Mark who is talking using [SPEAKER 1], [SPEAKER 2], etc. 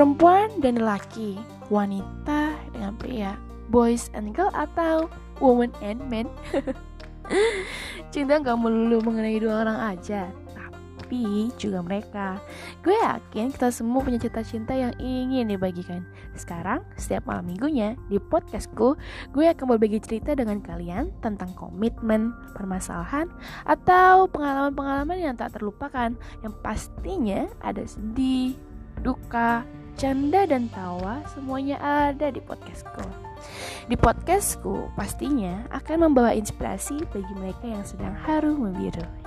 [SPEAKER 1] perempuan dan lelaki, wanita dengan pria, boys and girl atau woman and men. Cinta gak melulu mengenai dua orang aja, tapi juga mereka. Gue yakin kita semua punya cita cinta yang ingin dibagikan. Sekarang, setiap malam minggunya di podcastku, gue akan berbagi cerita dengan kalian tentang komitmen, permasalahan, atau pengalaman-pengalaman yang tak terlupakan yang pastinya ada sedih, duka, canda dan tawa semuanya ada di podcastku. Di podcastku pastinya akan membawa inspirasi bagi mereka yang sedang haru membiru.